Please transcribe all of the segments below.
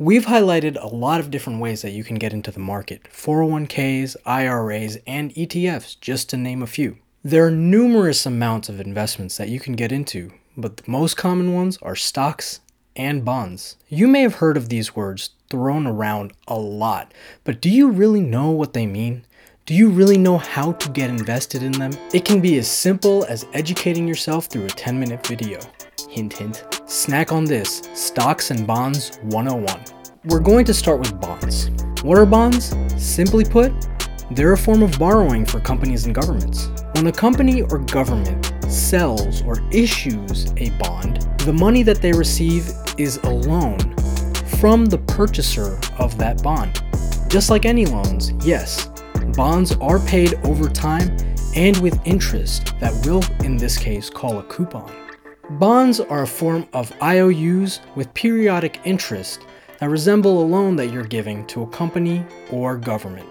We've highlighted a lot of different ways that you can get into the market 401ks, IRAs, and ETFs, just to name a few. There are numerous amounts of investments that you can get into, but the most common ones are stocks and bonds. You may have heard of these words thrown around a lot, but do you really know what they mean? Do you really know how to get invested in them? It can be as simple as educating yourself through a 10 minute video. Hint, hint. Snack on this Stocks and Bonds 101. We're going to start with bonds. What are bonds? Simply put, they're a form of borrowing for companies and governments. When a company or government sells or issues a bond, the money that they receive is a loan from the purchaser of that bond. Just like any loans, yes, bonds are paid over time and with interest that we'll, in this case, call a coupon. Bonds are a form of IOUs with periodic interest that resemble a loan that you're giving to a company or government.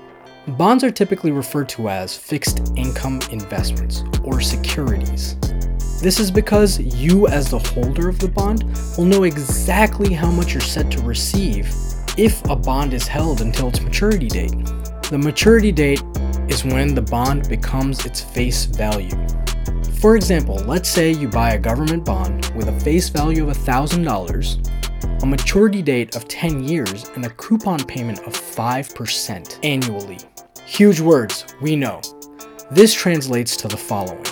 Bonds are typically referred to as fixed income investments or securities. This is because you, as the holder of the bond, will know exactly how much you're set to receive if a bond is held until its maturity date. The maturity date is when the bond becomes its face value. For example, let's say you buy a government bond with a face value of $1,000, a maturity date of 10 years, and a coupon payment of 5% annually. Huge words, we know. This translates to the following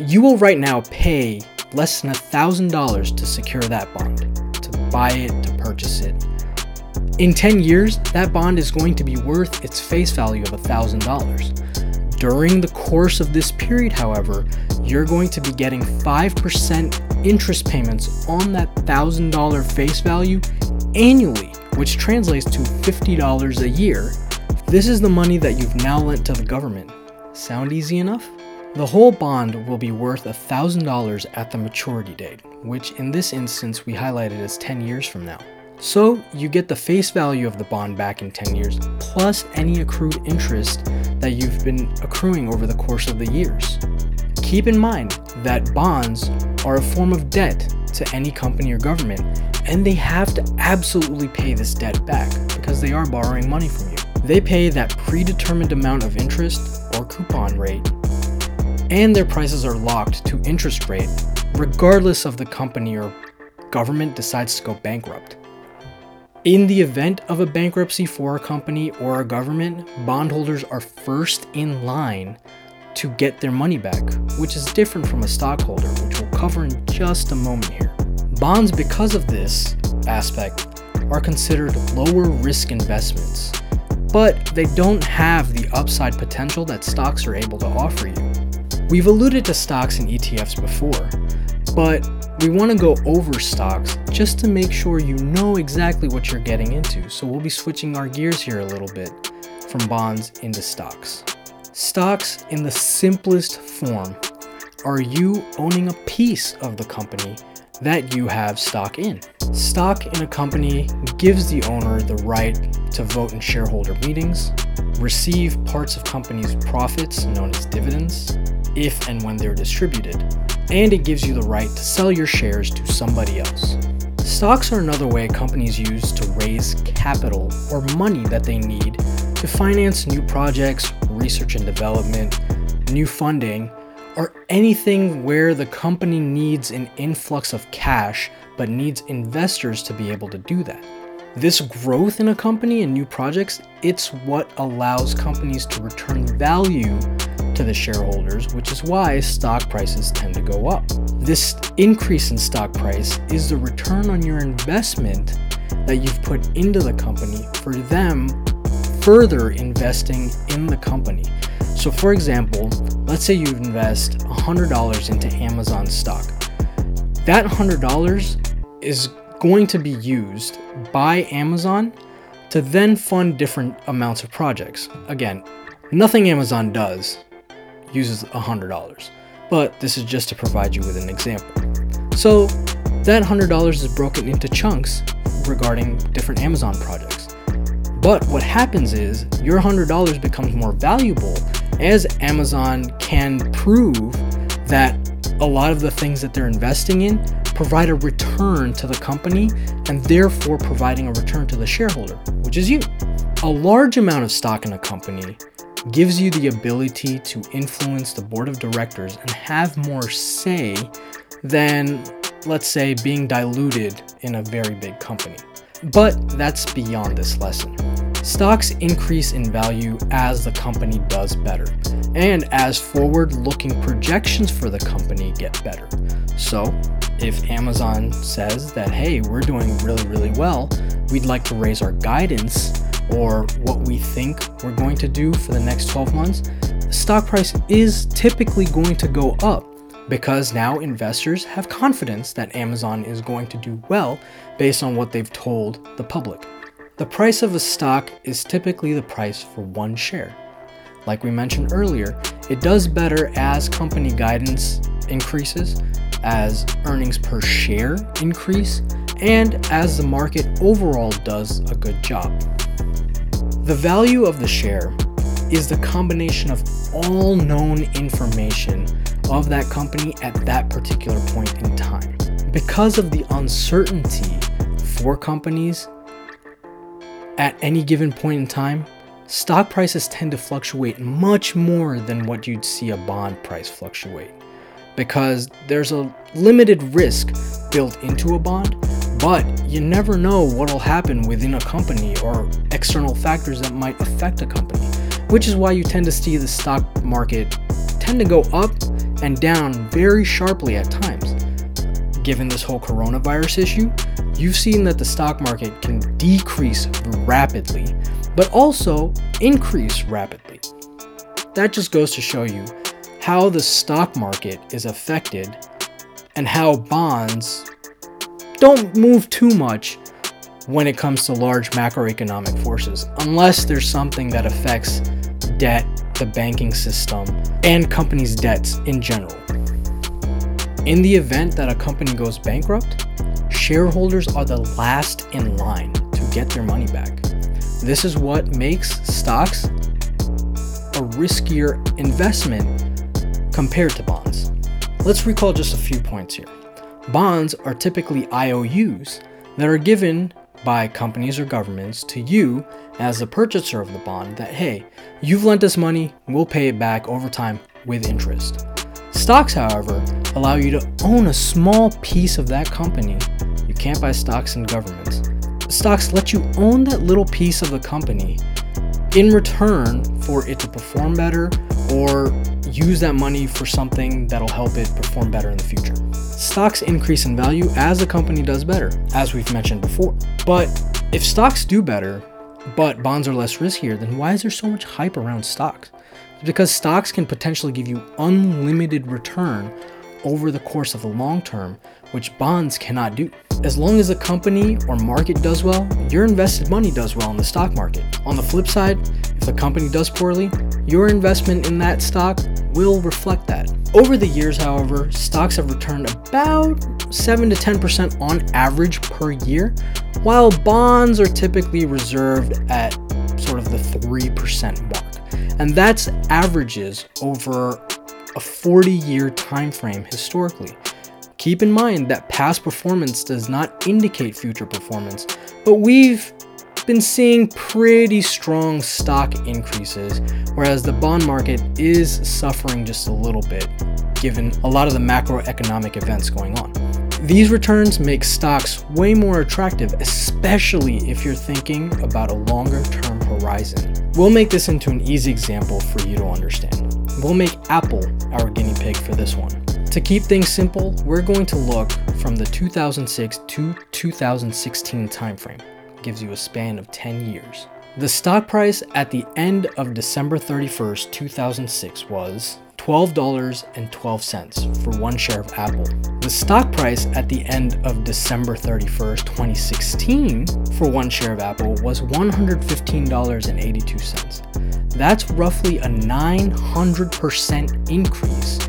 You will right now pay less than $1,000 to secure that bond, to buy it, to purchase it. In 10 years, that bond is going to be worth its face value of $1,000. During the course of this period, however, you're going to be getting 5% interest payments on that $1,000 face value annually, which translates to $50 a year. This is the money that you've now lent to the government. Sound easy enough? The whole bond will be worth $1,000 at the maturity date, which in this instance we highlighted as 10 years from now. So you get the face value of the bond back in 10 years, plus any accrued interest that you've been accruing over the course of the years. Keep in mind that bonds are a form of debt to any company or government, and they have to absolutely pay this debt back because they are borrowing money from you. They pay that predetermined amount of interest or coupon rate, and their prices are locked to interest rate regardless of the company or government decides to go bankrupt. In the event of a bankruptcy for a company or a government, bondholders are first in line to get their money back, which is different from a stockholder, which we'll cover in just a moment here. Bonds, because of this aspect, are considered lower risk investments, but they don't have the upside potential that stocks are able to offer you. We've alluded to stocks and ETFs before, but we want to go over stocks just to make sure you know exactly what you're getting into. So we'll be switching our gears here a little bit from bonds into stocks. Stocks, in the simplest form, are you owning a piece of the company that you have stock in. Stock in a company gives the owner the right to vote in shareholder meetings, receive parts of company's profits known as dividends, if and when they're distributed, and it gives you the right to sell your shares to somebody else. Stocks are another way companies use to raise capital or money that they need to finance new projects, research and development, new funding, or anything where the company needs an influx of cash but needs investors to be able to do that. This growth in a company and new projects, it's what allows companies to return value to the shareholders, which is why stock prices tend to go up. This increase in stock price is the return on your investment that you've put into the company for them further investing in the company. So, for example, let's say you invest $100 into Amazon stock. That $100 is going to be used by Amazon to then fund different amounts of projects. Again, nothing Amazon does uses $100, but this is just to provide you with an example. So, that $100 is broken into chunks regarding different Amazon projects. But what happens is your $100 becomes more valuable as Amazon can prove that a lot of the things that they're investing in provide a return to the company and therefore providing a return to the shareholder, which is you. A large amount of stock in a company gives you the ability to influence the board of directors and have more say than, let's say, being diluted in a very big company. But that's beyond this lesson. Stocks increase in value as the company does better, and as forward looking projections for the company get better. So, if Amazon says that, hey, we're doing really, really well, we'd like to raise our guidance or what we think we're going to do for the next 12 months, the stock price is typically going to go up because now investors have confidence that Amazon is going to do well based on what they've told the public. The price of a stock is typically the price for one share. Like we mentioned earlier, it does better as company guidance increases, as earnings per share increase, and as the market overall does a good job. The value of the share is the combination of all known information of that company at that particular point in time. Because of the uncertainty for companies at any given point in time, stock prices tend to fluctuate much more than what you'd see a bond price fluctuate. Because there's a limited risk built into a bond, but you never know what'll happen within a company or external factors that might affect a company, which is why you tend to see the stock market tend to go up and down very sharply at times. Given this whole coronavirus issue, you've seen that the stock market can decrease rapidly, but also increase rapidly. That just goes to show you how the stock market is affected and how bonds don't move too much when it comes to large macroeconomic forces, unless there's something that affects debt, the banking system, and companies' debts in general. In the event that a company goes bankrupt, shareholders are the last in line to get their money back. This is what makes stocks a riskier investment compared to bonds. Let's recall just a few points here. Bonds are typically IOUs that are given by companies or governments to you as the purchaser of the bond that, hey, you've lent us money, we'll pay it back over time with interest. Stocks, however, allow you to own a small piece of that company. Can't buy stocks in governments. Stocks let you own that little piece of the company in return for it to perform better or use that money for something that'll help it perform better in the future. Stocks increase in value as the company does better, as we've mentioned before. But if stocks do better, but bonds are less riskier, then why is there so much hype around stocks? Because stocks can potentially give you unlimited return over the course of the long term, which bonds cannot do. As long as a company or market does well, your invested money does well in the stock market. On the flip side, if the company does poorly, your investment in that stock will reflect that. Over the years, however, stocks have returned about 7 to 10% on average per year, while bonds are typically reserved at sort of the 3% mark. And that's averages over a 40 year time frame historically. Keep in mind that past performance does not indicate future performance, but we've been seeing pretty strong stock increases, whereas the bond market is suffering just a little bit, given a lot of the macroeconomic events going on. These returns make stocks way more attractive, especially if you're thinking about a longer term horizon. We'll make this into an easy example for you to understand. We'll make Apple our guinea pig for this one. To keep things simple, we're going to look from the 2006 to 2016 timeframe. Gives you a span of 10 years. The stock price at the end of December 31st, 2006 was $12.12 for one share of Apple. The stock price at the end of December 31st, 2016 for one share of Apple was $115.82. That's roughly a 900% increase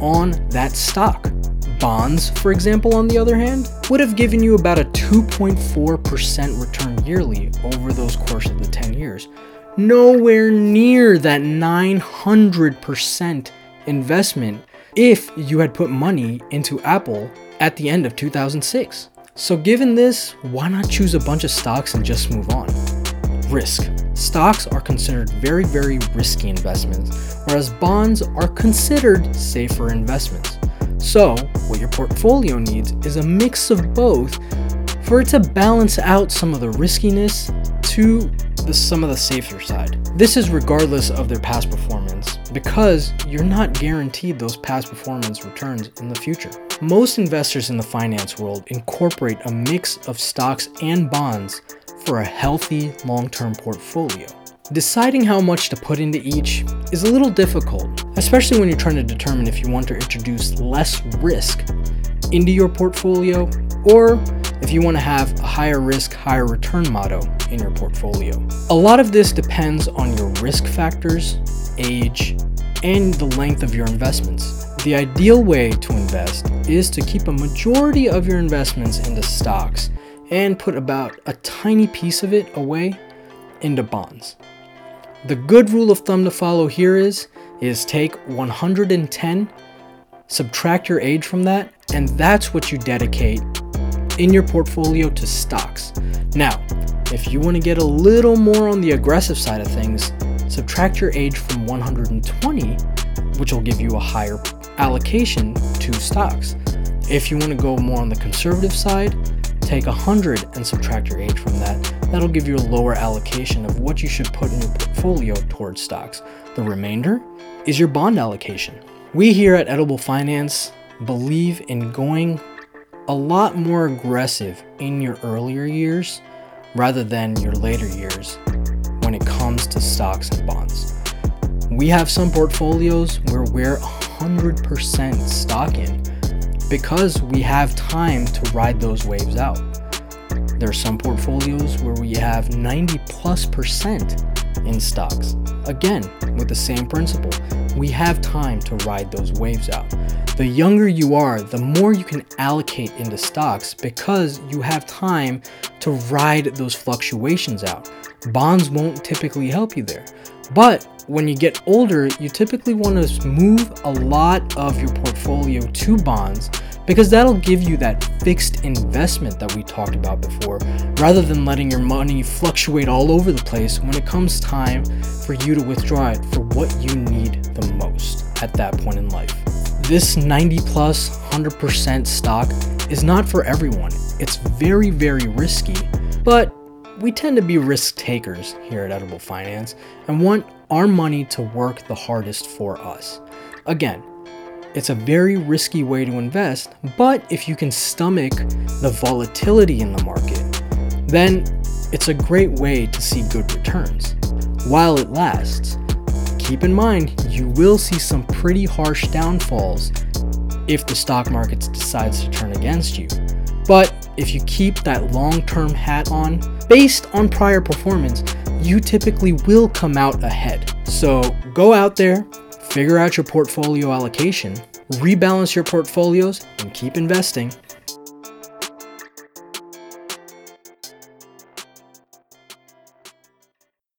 on that stock. Bonds, for example, on the other hand, would have given you about a 2.4% return yearly over those course of the 10 years. Nowhere near that 900% investment if you had put money into Apple at the end of 2006. So, given this, why not choose a bunch of stocks and just move on? Risk. Stocks are considered very, very risky investments, whereas bonds are considered safer investments. So, what your portfolio needs is a mix of both for it to balance out some of the riskiness to the, some of the safer side. This is regardless of their past performance because you're not guaranteed those past performance returns in the future. Most investors in the finance world incorporate a mix of stocks and bonds for a healthy long-term portfolio. Deciding how much to put into each is a little difficult, especially when you're trying to determine if you want to introduce less risk into your portfolio or if you want to have a higher risk, higher return motto in your portfolio. A lot of this depends on your risk factors, age, and the length of your investments. The ideal way to invest is to keep a majority of your investments into stocks and put about a tiny piece of it away into bonds. The good rule of thumb to follow here is is take 110, subtract your age from that, and that's what you dedicate in your portfolio to stocks. Now, if you want to get a little more on the aggressive side of things, subtract your age from 120, which will give you a higher allocation to stocks. If you want to go more on the conservative side, take 100 and subtract your age from that. That'll give you a lower allocation of what you should put in your portfolio towards stocks. The remainder is your bond allocation. We here at Edible Finance believe in going a lot more aggressive in your earlier years rather than your later years when it comes to stocks and bonds. We have some portfolios where we're 100% stock in because we have time to ride those waves out. There are some portfolios where we have 90 plus percent in stocks. Again, with the same principle, we have time to ride those waves out. The younger you are, the more you can allocate into stocks because you have time to ride those fluctuations out. Bonds won't typically help you there. But when you get older, you typically want to move a lot of your portfolio to bonds because that'll give you that fixed investment that we talked about before rather than letting your money fluctuate all over the place when it comes time for you to withdraw it for what you need the most at that point in life. This 90 plus 100% stock is not for everyone. It's very, very risky, but we tend to be risk takers here at Edible Finance and want our money to work the hardest for us. Again, it's a very risky way to invest, but if you can stomach the volatility in the market, then it's a great way to see good returns. While it lasts, keep in mind you will see some pretty harsh downfalls if the stock market decides to turn against you. But if you keep that long term hat on, based on prior performance, you typically will come out ahead. So go out there, figure out your portfolio allocation, rebalance your portfolios, and keep investing.